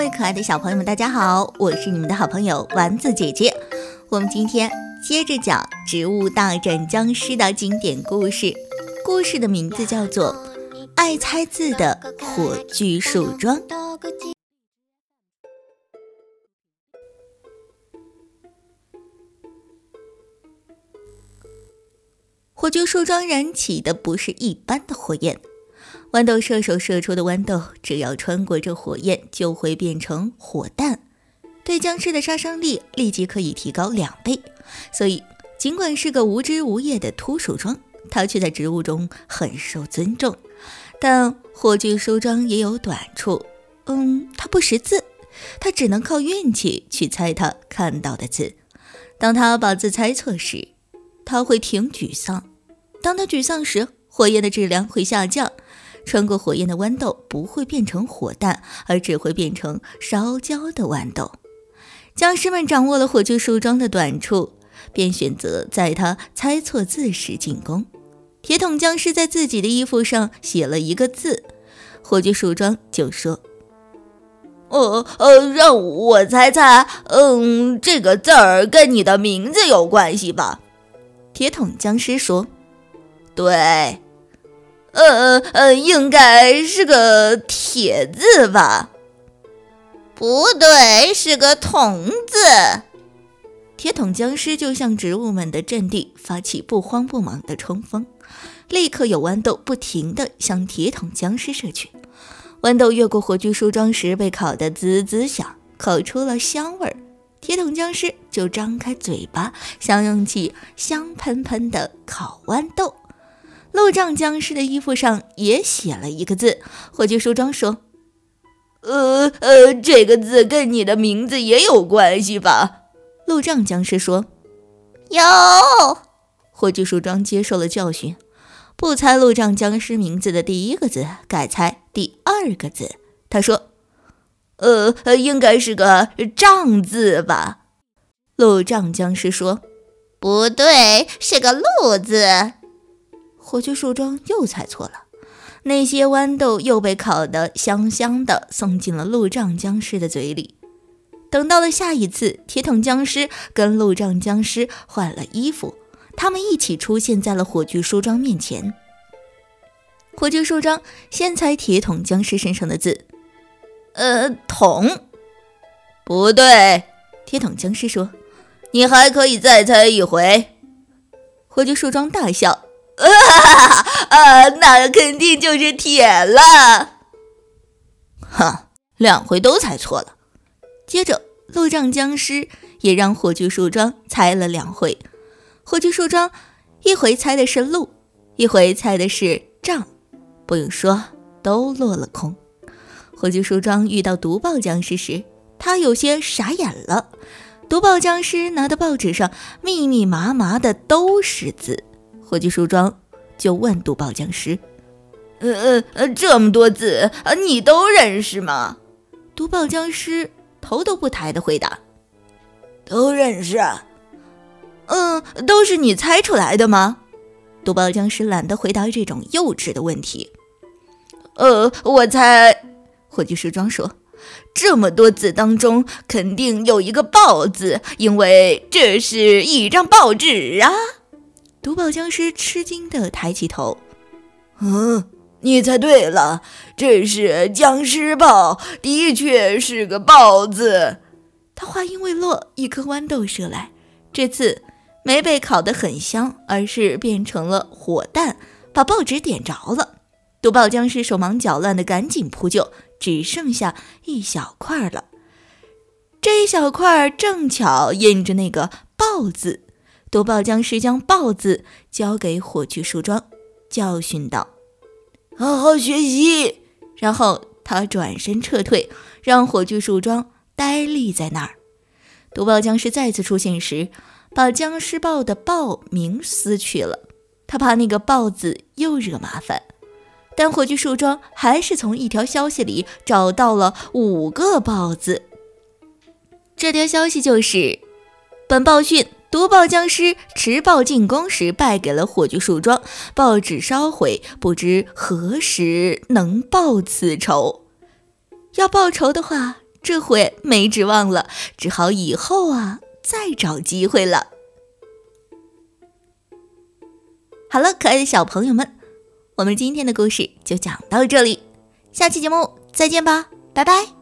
各位可爱的小朋友们，大家好，我是你们的好朋友丸子姐姐。我们今天接着讲《植物大战僵尸》的经典故事，故事的名字叫做《爱猜字的火炬树桩》。火炬树桩燃起的不是一般的火焰。豌豆射手射出的豌豆，只要穿过这火焰，就会变成火弹，对僵尸的杀伤力立即可以提高两倍。所以，尽管是个无枝无叶的秃树桩，它却在植物中很受尊重。但火炬树桩也有短处，嗯，它不识字，它只能靠运气去猜它看到的字。当他把字猜错时，他会挺沮丧；当他沮丧时，火焰的质量会下降。穿过火焰的豌豆不会变成火弹，而只会变成烧焦的豌豆。僵尸们掌握了火炬树桩的短处，便选择在他猜错字时进攻。铁桶僵尸在自己的衣服上写了一个字，火炬树桩就说：“呃呃，让我猜猜，嗯，这个字儿跟你的名字有关系吧？”铁桶僵尸说：“对。”呃呃，应该是个铁字吧？不对，是个桶字。铁桶僵尸就向植物们的阵地发起不慌不忙的冲锋，立刻有豌豆不停地向铁桶僵尸射去。豌豆越过火炬树桩时被烤得滋滋响，烤出了香味儿。铁桶僵尸就张开嘴巴，享用起香喷喷的烤豌豆。路障僵尸的衣服上也写了一个字。火炬树桩说：“呃呃，这个字跟你的名字也有关系吧？”路障僵尸说：“有。”火炬树桩接受了教训，不猜路障僵尸名字的第一个字，改猜第二个字。他说：“呃，应该是个障字吧？”路障僵尸说：“不对，是个路字。”火炬树桩又猜错了，那些豌豆又被烤得香香的，送进了路障僵尸的嘴里。等到了下一次，铁桶僵尸跟路障僵尸换了衣服，他们一起出现在了火炬树桩面前。火炬树桩先猜铁桶僵尸身上的字，呃，桶，不对。铁桶僵尸说：“你还可以再猜一回。”火炬树桩大笑。啊，那肯定就是铁了。哼，两回都猜错了。接着，路障僵尸也让火炬树桩猜了两回。火炬树桩一回猜的是路，一回猜的是障，不用说，都落了空。火炬树桩遇到毒爆僵尸时，他有些傻眼了。毒爆僵尸拿的报纸上密密麻麻的都是字。火炬树桩就问毒爆僵尸：“呃呃呃，这么多字，你都认识吗？”毒爆僵尸头都不抬的回答：“都认识。”“嗯，都是你猜出来的吗？”毒爆僵尸懒得回答这种幼稚的问题。“呃，我猜。”火炬树桩说：“这么多字当中，肯定有一个‘报’字，因为这是一张报纸啊。”毒爆僵尸吃惊地抬起头，“嗯，你猜对了，这是僵尸豹，的确是个豹子。”他话音未落，一颗豌豆射来，这次没被烤得很香，而是变成了火弹，把报纸点着了。毒爆僵尸手忙脚乱的赶紧扑救，只剩下一小块了。这一小块正巧印着那个“豹”字。毒爆僵尸将“豹”字交给火炬树桩，教训道：“好好学习。”然后他转身撤退，让火炬树桩呆立在那儿。毒爆僵尸再次出现时，把僵尸报的“报”名撕去了。他怕那个“报”字又惹麻烦，但火炬树桩还是从一条消息里找到了五个“报”字。这条消息就是：“本报讯。”毒爆僵尸持报进攻时败给了火炬树桩，报纸烧毁，不知何时能报此仇。要报仇的话，这回没指望了，只好以后啊再找机会了。好了，可爱的小朋友们，我们今天的故事就讲到这里，下期节目再见吧，拜拜。